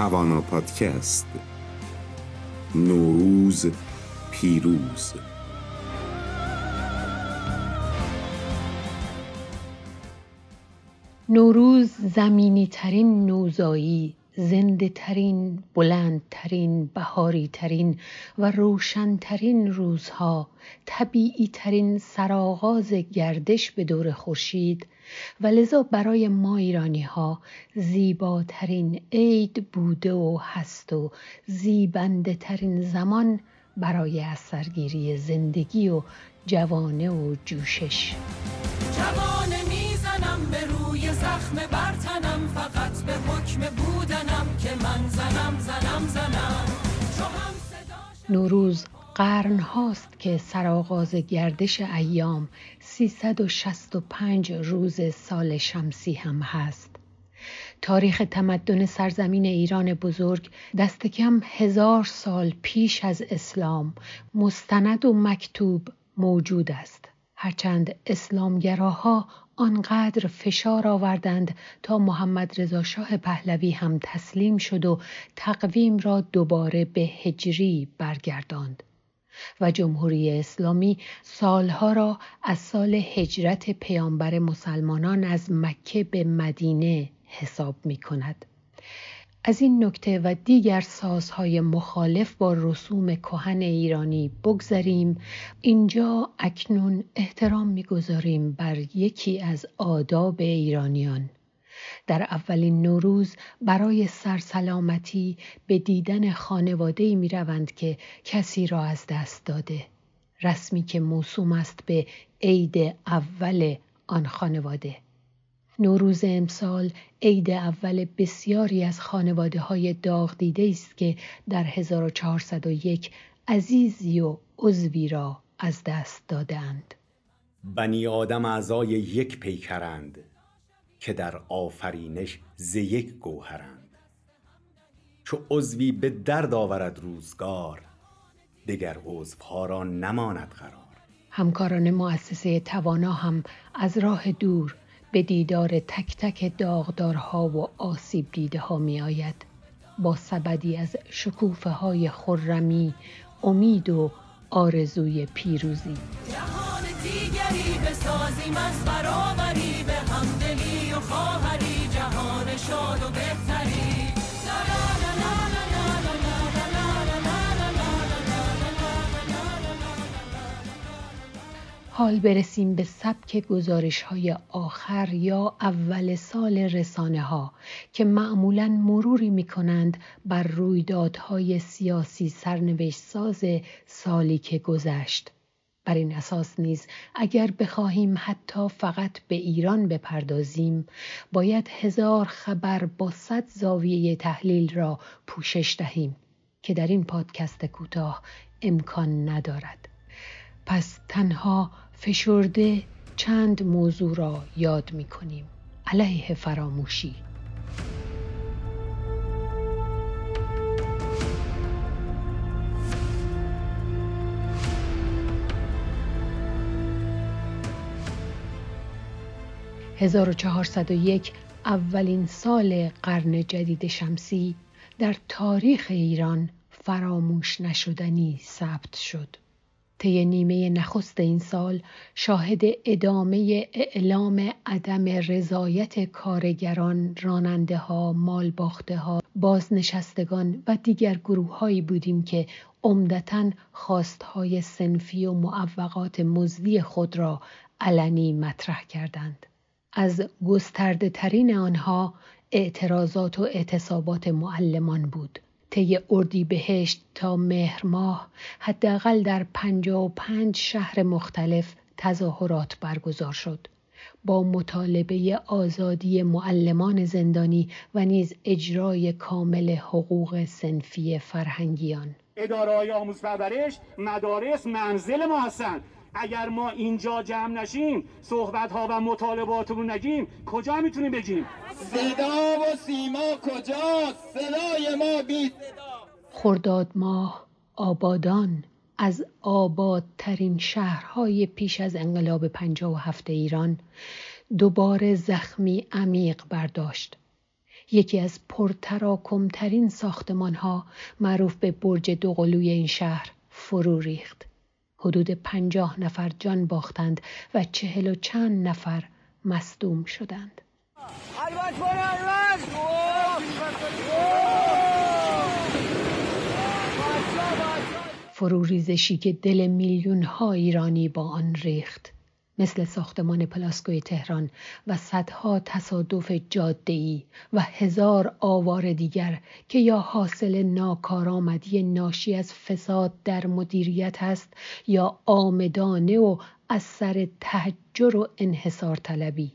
توانا پادکست. نوروز پیروز. نوروز زمینی ترین نوزایی. زنده ترین، بلند ترین، بهاری ترین و روشن ترین روزها، طبیعی ترین سرآغاز گردش به دور خورشید و لذا برای ما ایرانی ها زیباترین عید بوده و هست و زیبنده ترین زمان برای اثرگیری زندگی و جوانه و جوشش. جوانه زخم برتنم فقط به حکم بودنم که من زنم زنم زنم نوروز قرن هاست که سرآغاز گردش ایام 365 روز سال شمسی هم هست. تاریخ تمدن سرزمین ایران بزرگ دست کم هزار سال پیش از اسلام مستند و مکتوب موجود است. هرچند اسلامگراها آنقدر فشار آوردند تا محمد رضا شاه پهلوی هم تسلیم شد و تقویم را دوباره به هجری برگرداند. و جمهوری اسلامی سالها را از سال هجرت پیامبر مسلمانان از مکه به مدینه حساب می کند. از این نکته و دیگر سازهای مخالف با رسوم کهن ایرانی بگذریم اینجا اکنون احترام می‌گذاریم بر یکی از آداب ایرانیان در اولین نوروز برای سرسلامتی به دیدن خانواده می روند که کسی را از دست داده. رسمی که موسوم است به عید اول آن خانواده. نوروز امسال عید اول بسیاری از خانواده های داغ دیده است که در 1401 عزیزی و عضوی را از دست دادند. بنی آدم اعضای یک پیکرند که در آفرینش ز یک گوهرند چو عضوی به درد آورد روزگار دگر عضوها را نماند قرار همکاران مؤسسه توانا هم از راه دور به دیدار تک تک داغدارها و آسیب دیده ها می آید. با سبدی از شکوفه های خرمی امید و آرزوی پیروزی جهان دیگری بسازیم از برابری به همدلی و خواهری جهان شاد و حال برسیم به سبک گزارش های آخر یا اول سال رسانه ها که معمولا مروری می کنند بر رویدادهای سیاسی سرنوشت ساز سالی که گذشت. بر این اساس نیز اگر بخواهیم حتی فقط به ایران بپردازیم باید هزار خبر با صد زاویه تحلیل را پوشش دهیم که در این پادکست کوتاه امکان ندارد پس تنها فشرده چند موضوع را یاد می کنیم علیه فراموشی 1401 اولین سال قرن جدید شمسی در تاریخ ایران فراموش نشدنی ثبت شد. طی نیمه نخست این سال شاهد ادامه اعلام عدم رضایت کارگران، راننده ها، مال باخته ها، بازنشستگان و دیگر گروه هایی بودیم که عمدتا خواستهای سنفی و معوقات مزدی خود را علنی مطرح کردند. از گسترده ترین آنها اعتراضات و اعتصابات معلمان بود. طی بهشت تا مهر ماه حداقل در پنجاه و پنج شهر مختلف تظاهرات برگزار شد. با مطالبه آزادی معلمان زندانی و نیز اجرای کامل حقوق سنفی فرهنگیان. اداره های آموز پرورش مدارس منزل ما هستند اگر ما اینجا جمع نشیم صحبت ها و مطالباتمون نگیم کجا می‌تونیم بگیم؟ صدا و سیما کجاست؟ صدای ما بی خرداد ماه آبادان از آبادترین شهرهای پیش از انقلاب پنجاه و هفته ایران دوباره زخمی عمیق برداشت. یکی از پرتراکمترین ساختمان ها معروف به برج دوقلوی این شهر فرو ریخت. حدود پنجاه نفر جان باختند و چهل و چند نفر مصدوم شدند. فروریزشی که دل میلیون ها ایرانی با آن ریخت مثل ساختمان پلاسکوی تهران و صدها تصادف جاده‌ای و هزار آوار دیگر که یا حاصل ناکارآمدی ناشی از فساد در مدیریت است یا آمدانه و از سر تهجر و انحصار طلبی.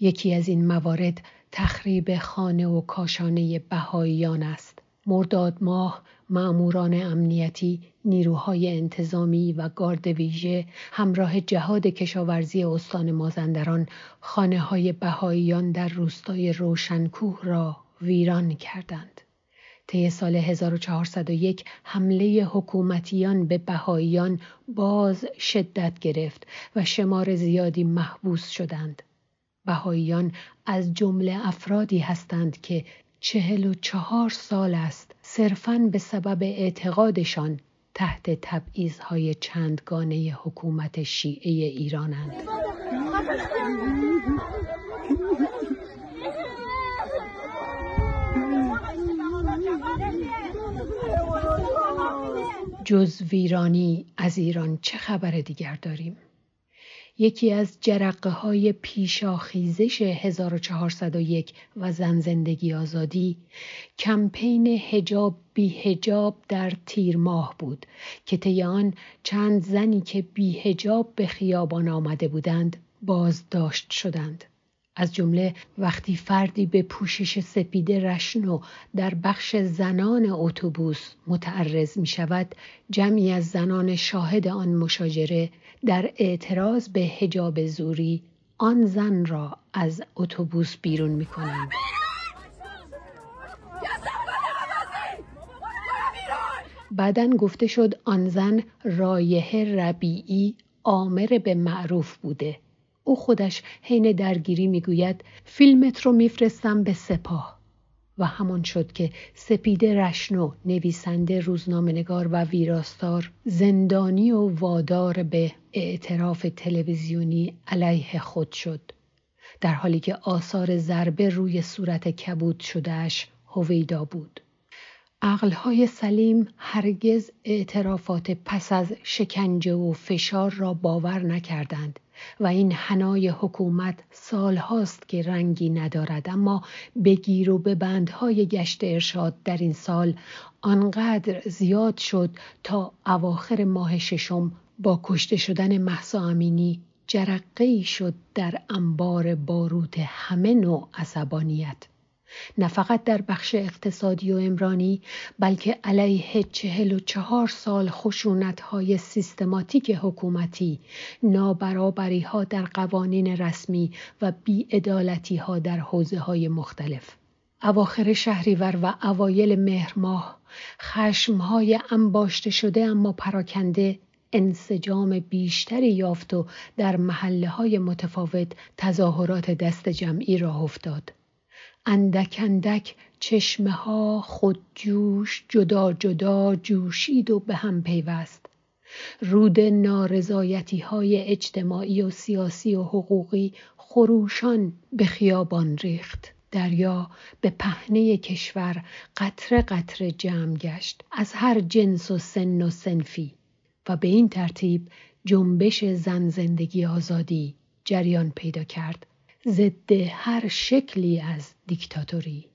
یکی از این موارد تخریب خانه و کاشانه بهاییان است. مرداد ماه معموران امنیتی، نیروهای انتظامی و گارد ویژه همراه جهاد کشاورزی استان مازندران خانه های بهاییان در روستای روشنکوه را ویران کردند. طی سال 1401 حمله حکومتیان به بهاییان باز شدت گرفت و شمار زیادی محبوس شدند. بهاییان از جمله افرادی هستند که چهل و چهار سال است صرفاً به سبب اعتقادشان تحت تبعیضهای چندگانه حکومت شیعه ایرانند. جز ویرانی از ایران چه خبر دیگر داریم؟ یکی از جرقه های پیشاخیزش 1401 و زن زندگی آزادی کمپین هجاب بی هجاب در تیر ماه بود که طی آن چند زنی که بی هجاب به خیابان آمده بودند بازداشت شدند. از جمله وقتی فردی به پوشش سپید رشنو در بخش زنان اتوبوس متعرض می شود جمعی از زنان شاهد آن مشاجره در اعتراض به حجاب زوری آن زن را از اتوبوس بیرون می کنند. بعدا گفته شد آن زن رایه ربیعی آمر به معروف بوده او خودش حین درگیری می‌گوید فیلمت رو میفرستم به سپاه و همان شد که سپیده رشنو نویسنده روزنامهنگار و ویراستار زندانی و وادار به اعتراف تلویزیونی علیه خود شد. در حالی که آثار ضربه روی صورت کبود شدهش هویدا بود. عقلهای سلیم هرگز اعترافات پس از شکنجه و فشار را باور نکردند. و این حنای حکومت سالهاست که رنگی ندارد. اما بگیر و به بندهای گشت ارشاد در این سال آنقدر زیاد شد تا اواخر ماه ششم با کشته شدن محسا امینی جرقه شد در انبار باروت همه نوع عصبانیت. نه فقط در بخش اقتصادی و امرانی بلکه علیه چهل و چهار سال خشونت های سیستماتیک حکومتی نابرابری ها در قوانین رسمی و بیعدالتی ها در حوزه های مختلف اواخر شهریور و اوایل مهر ماه خشم های انباشته شده اما پراکنده انسجام بیشتری یافت و در محله های متفاوت تظاهرات دست جمعی راه افتاد. اندک اندک چشمه ها خودجوش جدا جدا جوشید و به هم پیوست. رود نارضایتی های اجتماعی و سیاسی و حقوقی خروشان به خیابان ریخت. دریا به پهنه کشور قطره قطره جمع گشت از هر جنس و سن و سنفی و به این ترتیب جنبش زن زندگی آزادی جریان پیدا کرد. ضد هر شکلی از دیکتاتوری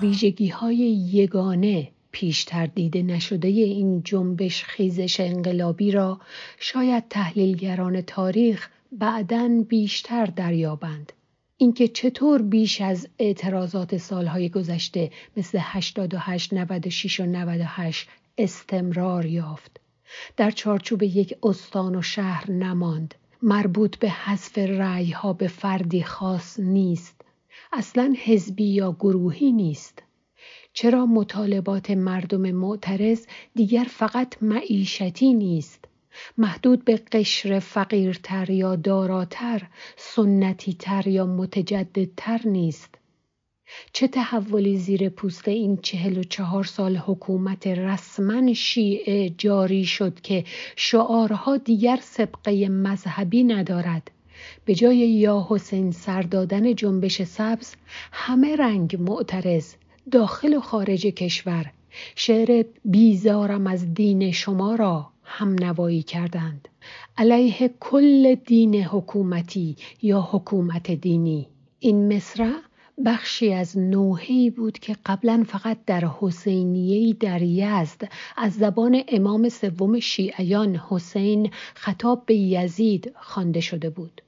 ویژگی های یگانه پیشتر دیده نشده این جنبش خیزش انقلابی را شاید تحلیلگران تاریخ بعدا بیشتر دریابند. اینکه چطور بیش از اعتراضات سالهای گذشته مثل 88 96 و 98 استمرار یافت. در چارچوب یک استان و شهر نماند. مربوط به حذف رأی ها به فردی خاص نیست. اصلا حزبی یا گروهی نیست. چرا مطالبات مردم معترض دیگر فقط معیشتی نیست؟ محدود به قشر فقیرتر یا داراتر سنتیتر یا متجددتر نیست. چه تحولی زیر پوست این چهل و چهار سال حکومت رسما شیعه جاری شد که شعارها دیگر سبقه مذهبی ندارد؟ به جای یا حسین سر دادن جنبش سبز همه رنگ معترض داخل و خارج کشور. شعر بیزارم از دین شما را هم نوایی کردند. علیه کل دین حکومتی یا حکومت دینی. این مصرع بخشی از نوحی بود که قبلا فقط در حسینیهی در یزد از زبان امام سوم شیعیان حسین خطاب به یزید خوانده شده بود.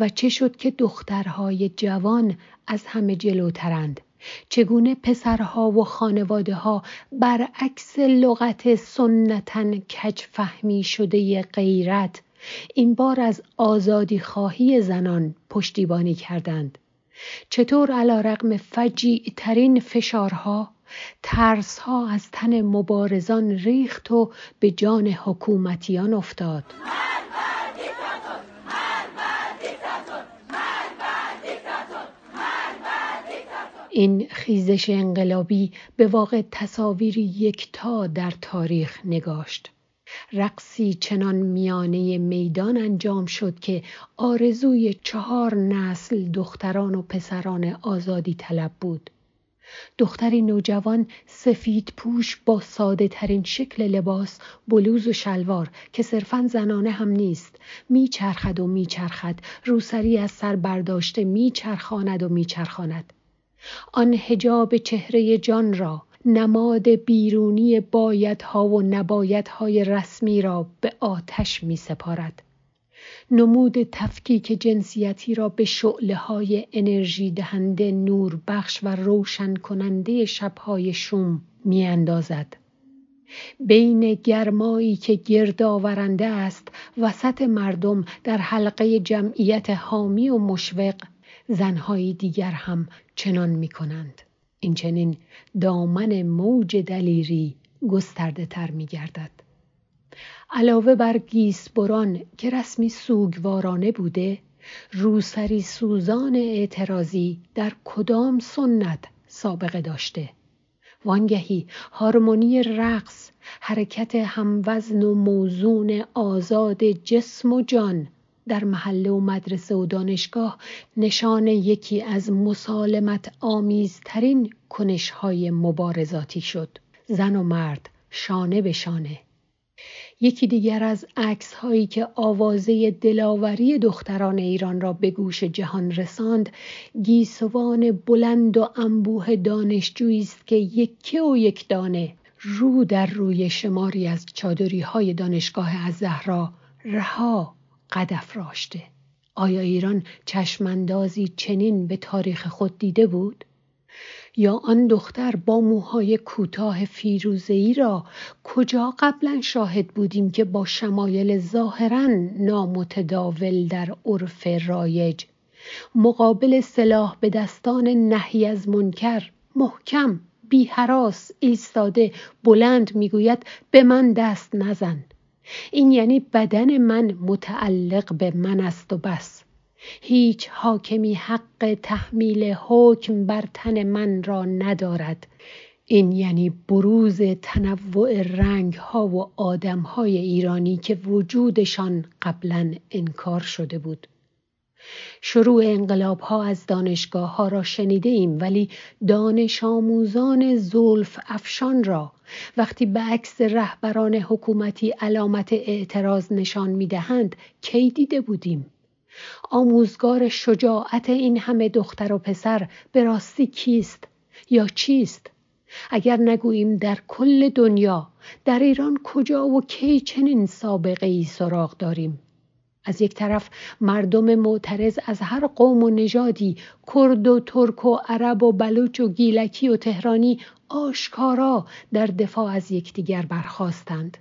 و چه شد که دخترهای جوان از همه جلوترند؟ چگونه پسرها و خانواده ها برعکس لغت سنتن کج فهمی شده غیرت این بار از آزادی خواهی زنان پشتیبانی کردند؟ چطور علا رقم فجیع ترین فشارها ترسها از تن مبارزان ریخت و به جان حکومتیان افتاد. این خیزش انقلابی به واقع تصاویری یکتا در تاریخ نگاشت. رقصی چنان میانه میدان انجام شد که آرزوی چهار نسل دختران و پسران آزادی طلب بود. دختری نوجوان سفید پوش با ساده ترین شکل لباس بلوز و شلوار که صرفا زنانه هم نیست میچرخد و میچرخد روسری از سر برداشته میچرخاند و میچرخاند. آن هجاب چهره جان را نماد بیرونی بایدها و نبایدهای رسمی را به آتش می سپارد. نمود تفکیک جنسیتی را به شعله های انرژی دهنده نور بخش و روشن کننده شبهای شوم می اندازد. بین گرمایی که گرد آورنده است وسط مردم در حلقه جمعیت حامی و مشوق زنهای دیگر هم چنان می کنند. این چنین دامن موج دلیری گسترده تر می گردد. علاوه بر گیسبران که رسمی سوگوارانه بوده روسری سوزان اعتراضی در کدام سنت سابقه داشته وانگهی هارمونی رقص حرکت هموزن و موزون آزاد جسم و جان در محله و مدرسه و دانشگاه نشان یکی از مسالمت آمیزترین کنشهای مبارزاتی شد. زن و مرد شانه به شانه. یکی دیگر از عکس هایی که آوازه دلاوری دختران ایران را به گوش جهان رساند گیسوان بلند و انبوه دانشجویی است که یکه و یک دانه رو در روی شماری از چادری های دانشگاه از زهرا رها قد افراشته آیا ایران چشماندازی چنین به تاریخ خود دیده بود؟ یا آن دختر با موهای کوتاه فیروزهای را کجا قبلا شاهد بودیم که با شمایل ظاهرا نامتداول در عرف رایج مقابل سلاح به دستان نهی از منکر محکم بی حراس ایستاده بلند می‌گوید به من دست نزن؟ این یعنی بدن من متعلق به من است و بس. هیچ حاکمی حق تحمیل حکم بر تن من را ندارد. این یعنی بروز تنوع رنگ ها و آدم های ایرانی که وجودشان قبلا انکار شده بود. شروع انقلاب ها از دانشگاه ها را شنیده ایم ولی دانش آموزان زلف افشان را وقتی به عکس رهبران حکومتی علامت اعتراض نشان می دهند کی دیده بودیم؟ آموزگار شجاعت این همه دختر و پسر به راستی کیست یا چیست؟ اگر نگوییم در کل دنیا در ایران کجا و کی چنین سابقه ای سراغ داریم؟ از یک طرف مردم معترض از هر قوم و نژادی کرد و ترک و عرب و بلوچ و گیلکی و تهرانی آشکارا در دفاع از یکدیگر برخواستند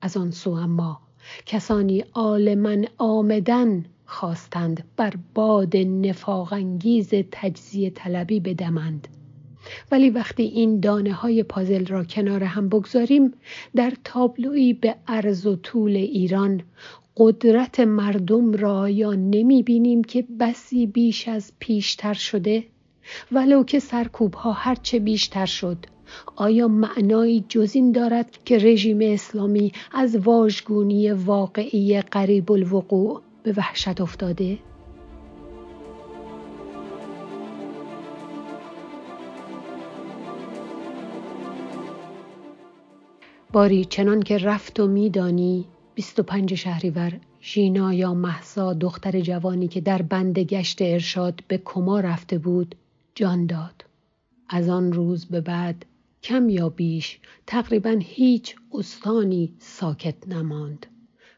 از آن سو اما کسانی عالما آمدن خواستند بر باد نفاق انگیز تجزیه طلبی بدمند. ولی وقتی این دانه های پازل را کنار هم بگذاریم در تابلویی به عرض و طول ایران قدرت مردم را یا نمی بینیم که بسی بیش از پیشتر شده؟ ولو که سرکوب ها هرچه بیشتر شد آیا معنایی جز این دارد که رژیم اسلامی از واژگونی واقعی قریب الوقوع به وحشت افتاده؟ باری چنان که رفت و میدانی 25 شهریور ژینا یا محسا دختر جوانی که در بند گشت ارشاد به کما رفته بود جان داد. از آن روز به بعد کم یا بیش تقریبا هیچ استانی ساکت نماند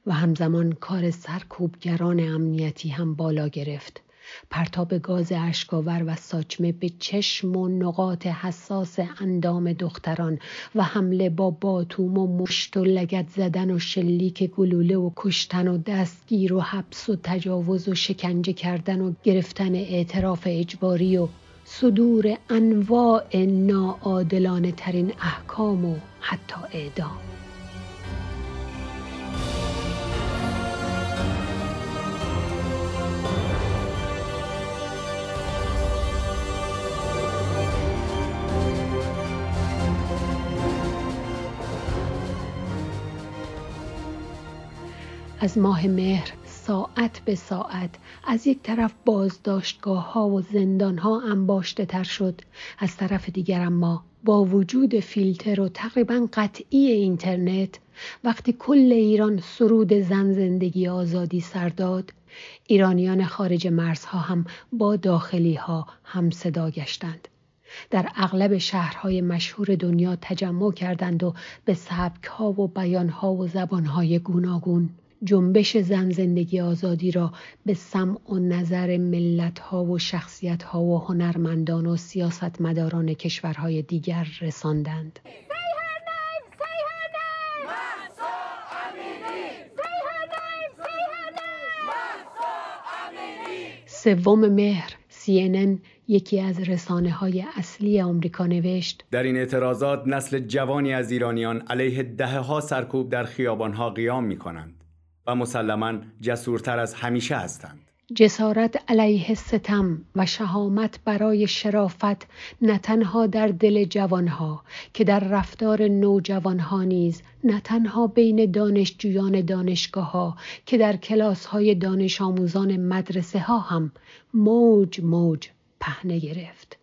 و همزمان کار سرکوبگران امنیتی هم بالا گرفت. پرتاب گاز اشکاور و ساچمه به چشم و نقاط حساس اندام دختران و حمله با باتوم و مشت و لگت زدن و شلیک گلوله و کشتن و دستگیر و حبس و تجاوز و شکنجه کردن و گرفتن اعتراف اجباری و صدور انواع ناعادلانه ترین احکام و حتی اعدام. از ماه مهر ساعت به ساعت. از یک طرف بازداشتگاه ها و زندان ها انباشته تر شد. از طرف دیگر اما با وجود فیلتر و تقریبا قطعی اینترنت وقتی کل ایران سرود زن زندگی آزادی سرداد ایرانیان خارج مرزها هم با داخلی ها هم صدا گشتند. در اغلب شهرهای مشهور دنیا تجمع کردند و به سبک ها و بیان ها و زبان های گوناگون. جنبش زن زندگی آزادی را به سمع و نظر ملت ها و شخصیت ها و هنرمندان و سیاستمداران کشورهای دیگر رساندند. سوم مهر CNN یکی از رسانه های اصلی آمریکا نوشت در این اعتراضات نسل جوانی از ایرانیان علیه دهه ها سرکوب در خیابان ها قیام می کنند. و مسلما جسورتر از همیشه هستند. جسارت علیه ستم و شهامت برای شرافت نه تنها در دل جوانها که در رفتار نوجوانها نیز نه تنها بین دانشجویان دانشگاه ها که در کلاس های دانش آموزان مدرسه ها هم موج موج پهنه گرفت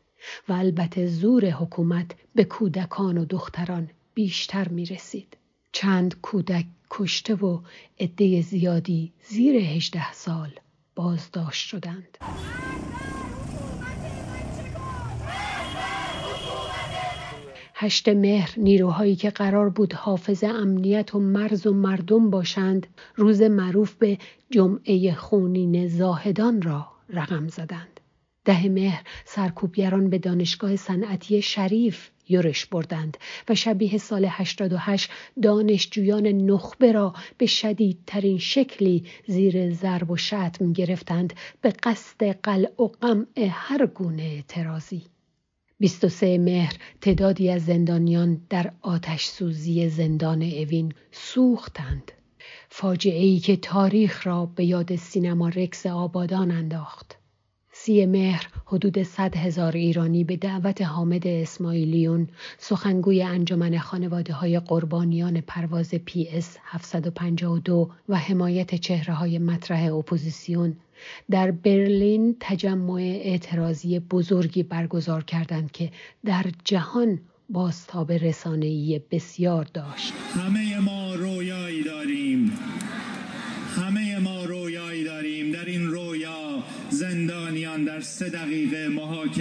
و البته زور حکومت به کودکان و دختران بیشتر می رسید. چند کودک کشته و عده زیادی زیر هجده سال بازداشت شدند. هشت مهر نیروهایی که قرار بود حافظ امنیت و مرز و مردم باشند روز معروف به جمعه خونین زاهدان را رقم زدند. ده مهر سرکوبگران به دانشگاه صنعتی شریف یورش بردند و شبیه سال 88 دانشجویان نخبه را به شدیدترین شکلی زیر ضرب و شتم گرفتند به قصد قلع و قمع هر گونه اعتراضی. 23 مهر تعدادی از زندانیان در آتش سوزی زندان اوین سوختند. فاجعه ای که تاریخ را به یاد سینما رکس آبادان انداخت. سی مهر حدود صد هزار ایرانی به دعوت حامد اسماعیلیون سخنگوی انجمن خانواده های قربانیان پرواز پی اس 752 و حمایت چهره های مطرح اپوزیسیون در برلین تجمع اعتراضی بزرگی برگزار کردند که در جهان بازتاب رسانه‌ای بسیار داشت. همه ما رویایی داریم همه ما رویایی داریم در این رویا زندانیان در سه دقیقه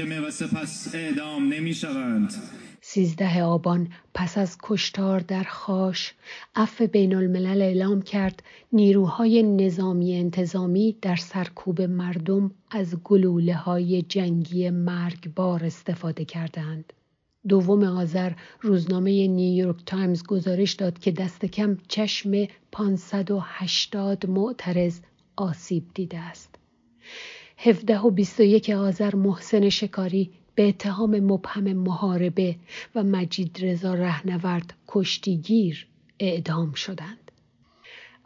محاکمه و سپس اعدام نمی شوند سیزده آبان پس از کشتار در خاش عفو بین الملل اعلام کرد نیروهای نظامی انتظامی در سرکوب مردم از گلوله های جنگی مرگبار استفاده کردند. دوم آذر روزنامه نیویورک تایمز گزارش داد که دست کم چشم 580 معترض آسیب دیده است. 17 و 21 آذر محسن شکاری به اتهام مبهم محاربه و مجید رضا رهنورد کشتیگیر اعدام شدند.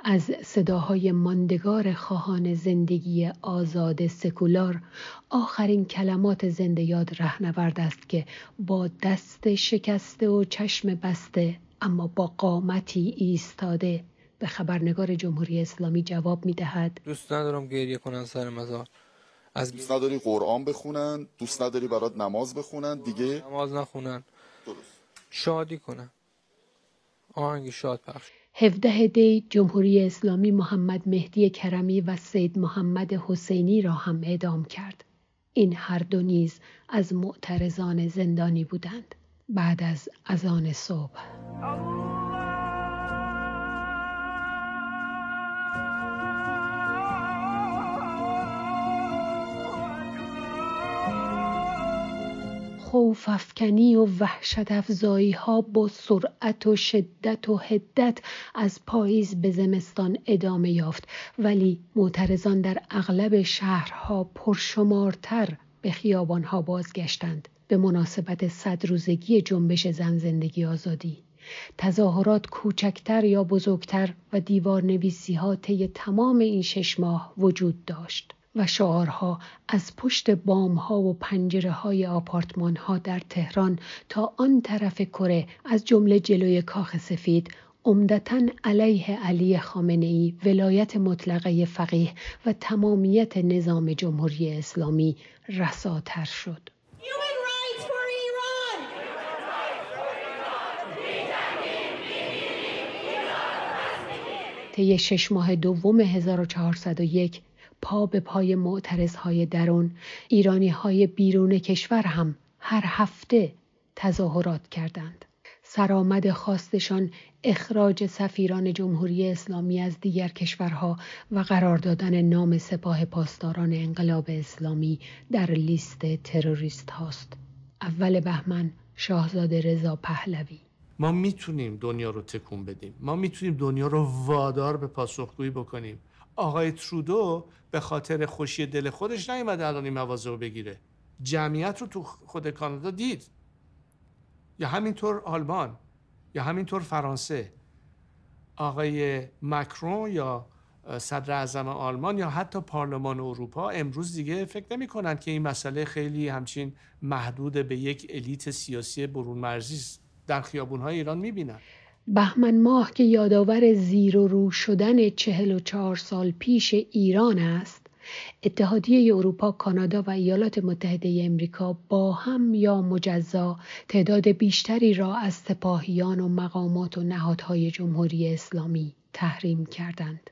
از صداهای ماندگار خواهان زندگی آزاد سکولار آخرین کلمات زنده یاد رهنورد است که با دست شکسته و چشم بسته اما با قامتی ایستاده به خبرنگار جمهوری اسلامی جواب می دهد دوست ندارم گریه کنن سر مزار از دوست نداری قرآن بخونن دوست نداری برات نماز بخونن دیگه نماز نخونن. درست. شادی کنن. آهنگ شاد پخش. 17 دی جمهوری اسلامی محمد مهدی کرمی و سید محمد حسینی را هم اعدام کرد. این هر دو نیز از معترضان زندانی بودند. بعد از اذان صبح. خوف افکنی و وحشت افزایی ها با سرعت و شدت و حدت از پاییز به زمستان ادامه یافت. ولی معترضان در اغلب شهرها پرشمارتر به خیابانها بازگشتند. به مناسبت صد روزگی جنبش زن زندگی آزادی. تظاهرات کوچکتر یا بزرگتر و دیوار نویسی ها طی تمام این شش ماه وجود داشت. و شعارها از پشت بامها و پنجره های آپارتمان ها در تهران تا آن طرف کره از جمله جلوی کاخ سفید عمدتا علیه علی خامنه ای ولایت مطلقه فقیه و تمامیت نظام جمهوری اسلامی رساتر شد. طی شش ماه دوم 1401 پا به پای معترضهای درون ایرانی های بیرون کشور هم هر هفته تظاهرات کردند. سرآمد خواستشان اخراج سفیران جمهوری اسلامی از دیگر کشورها و قرار دادن نام سپاه پاسداران انقلاب اسلامی در لیست تروریست هاست. اول بهمن شاهزاده رضا پهلوی ما می‌تونیم دنیا رو تکون بدیم ما می‌تونیم دنیا رو وادار به پاسخگویی بکنیم آقای ترودو به خاطر خوشی دل خودش نیومده الان این مواضع رو بگیره. جمعیت رو تو خود کانادا دید. یا همینطور آلمان یا همینطور فرانسه. آقای مکرون یا صدر اعظم آلمان یا حتی پارلمان اروپا امروز دیگه فکر نمی کنند که این مسئله خیلی همچین محدود به یک الیت سیاسی برون مرزی در خیابونهای ایران می بینن. بهمن ماه که یادآور زیر و رو شدن چهل و چهار سال پیش ایران است اتحادیه اروپا، کانادا و ایالات متحده امریکا با هم یا مجزا تعداد بیشتری را از سپاهیان و مقامات و نهادهای جمهوری اسلامی تحریم کردند.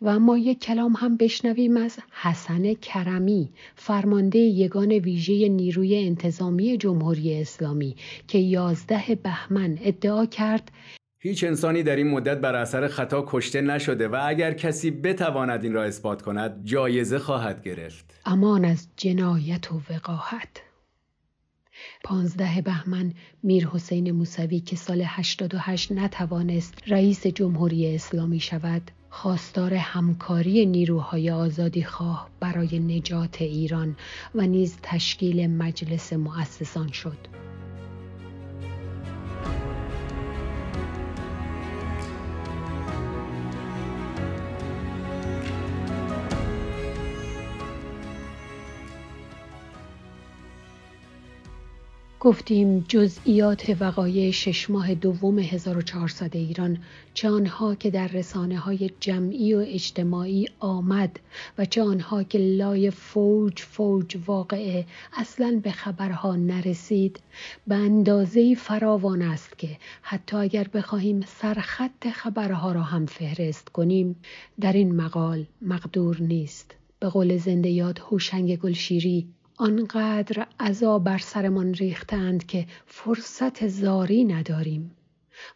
و اما یک کلام هم بشنویم از حسن کرمی فرمانده یگان ویژه نیروی انتظامی جمهوری اسلامی که یازده بهمن ادعا کرد هیچ انسانی در این مدت بر اثر خطا کشته نشده و اگر کسی بتواند این را اثبات کند جایزه خواهد گرفت. امان از جنایت و وقاحت. پانزده بهمن میر حسین موسوی که سال 88 نتوانست رئیس جمهوری اسلامی شود خواستار همکاری نیروهای آزادی خواه برای نجات ایران و نیز تشکیل مجلس مؤسسان شد. گفتیم جزئیات وقایع شش ماه دوم 1400 ایران چه آنها که در رسانه های جمعی و اجتماعی آمد و چه آنها که لای فوج فوج واقعه اصلا به خبرها نرسید به اندازه فراوان است که حتی اگر بخواهیم سرخط خبرها را هم فهرست کنیم در این مقال مقدور نیست. به قول زنده یاد هوشنگ گلشیری آنقدر عذا بر سرمان ریختند که فرصت زاری نداریم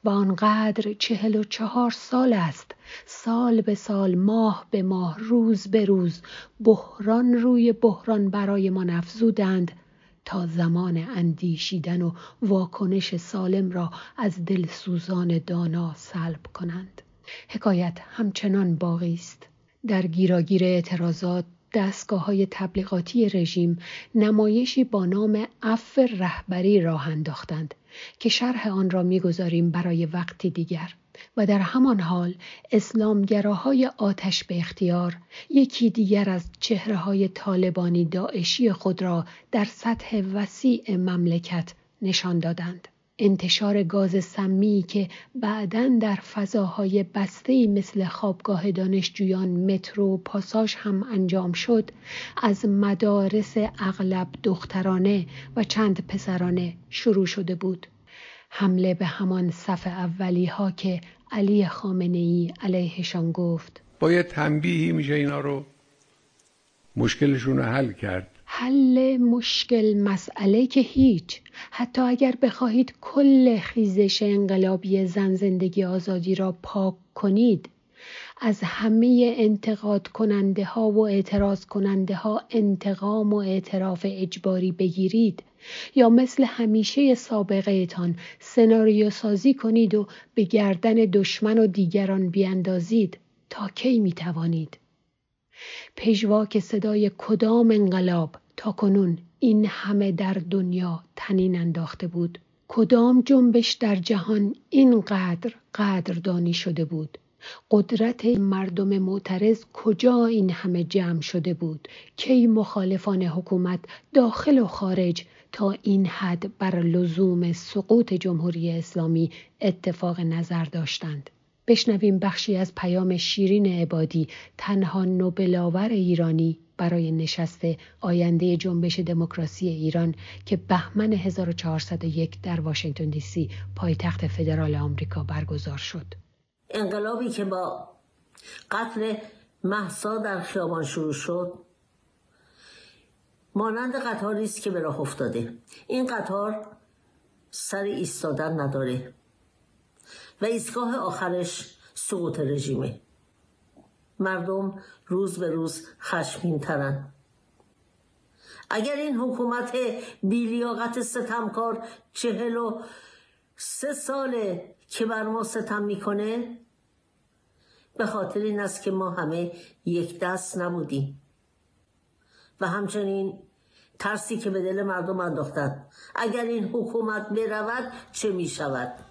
و آنقدر چهل و چهار سال است سال به سال ماه به ماه روز به روز بحران روی بحران برای ما افزودند تا زمان اندیشیدن و واکنش سالم را از دلسوزان دانا سلب کنند. حکایت همچنان باقی است. در گیراگیر اعتراضات دستگاه های تبلیغاتی رژیم نمایشی با نام اف رهبری راه انداختند که شرح آن را می‌گذاریم برای وقتی دیگر و در همان حال اسلامگراهای آتش به اختیار یکی دیگر از چهره های طالبانی داعشی خود را در سطح وسیع مملکت نشان دادند. انتشار گاز سمی که بعدا در فضاهای بسته مثل خوابگاه دانشجویان مترو پاساژ هم انجام شد از مدارس اغلب دخترانه و چند پسرانه شروع شده بود. حمله به همان صف اولی ها که علی خامنه ای علیهشان گفت. باید تنبیهی میشه اینا رو. مشکلشون رو حل کرد. حل مشکل مسئله که هیچ حتی اگر بخواهید کل خیزش انقلابی زن زندگی آزادی را پاک کنید از همه انتقاد کننده ها و اعتراض کننده ها انتقام و اعتراف اجباری بگیرید یا مثل همیشه سابقه تان سناریو سازی کنید و به گردن دشمن و دیگران بیاندازید تا کی می توانید؟ پژواک صدای کدام انقلاب تا کنون این همه در دنیا تنین انداخته بود؟ کدام جنبش در جهان اینقدر قدردانی شده بود؟ قدرت مردم معترض کجا این همه جمع شده بود؟ کی مخالفان حکومت داخل و خارج تا این حد بر لزوم سقوط جمهوری اسلامی اتفاق نظر داشتند؟ بشنویم بخشی از پیام شیرین عبادی تنها نوبلاور ایرانی برای نشست آینده جنبش دموکراسی ایران که بهمن 1401 در واشنگتن دی سی پایتخت فدرال آمریکا برگزار شد. انقلابی که با قتل محسا در خیابان شروع شد مانند قطاری است که به راه افتاده این قطار سر ایستادن نداره و ایستگاه آخرش سقوط رژیمه. مردم روز به روز خشمین ترن اگر این حکومت بیلیاقت ستمکار چهل و سه ساله که بر ما ستم می‌کنه به خاطر این است که ما همه یک دست نبودیم. و همچنین ترسی که به دل مردم انداختند اگر این حکومت برود چه می شود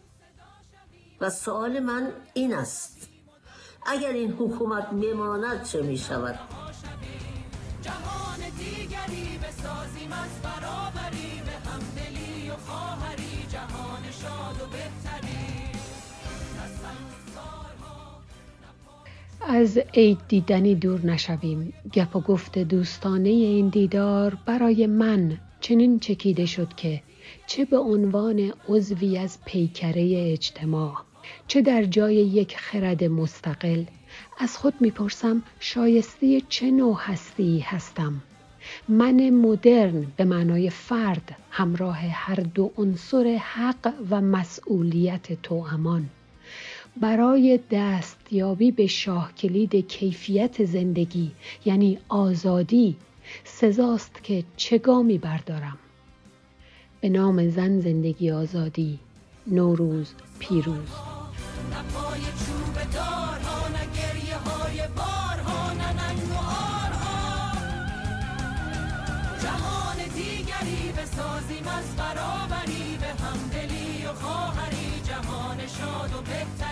و سوال من این است. اگر این حکومت بماند چه می شود جهان دیگری بسازیم از برابری به همدلی و خواهری. جهان شاد و بهتری. از عید دیدنی دور نشویم. گپ و گفت دوستانه این دیدار برای من چنین چکیده شد که چه به عنوان عضوی از پیکره اجتماع. چه در جای یک خرد مستقل؟ از خود می‌پرسم شایسته چه نوع هستی هستم؟ من مدرن به معنای فرد همراه هر دو عنصر حق و مسئولیت تو امان. برای دستیابی به شاه کلید کیفیت زندگی یعنی آزادی سزاست که چه گامی بردارم. به نام زن زندگی آزادی نوروز پیروز. پای چوب دارها نه گریه های بارها نه ننگ و آرها. جهان دیگری بسازیم از برابری به همدلی و خواهری. جهان شاد و بهتر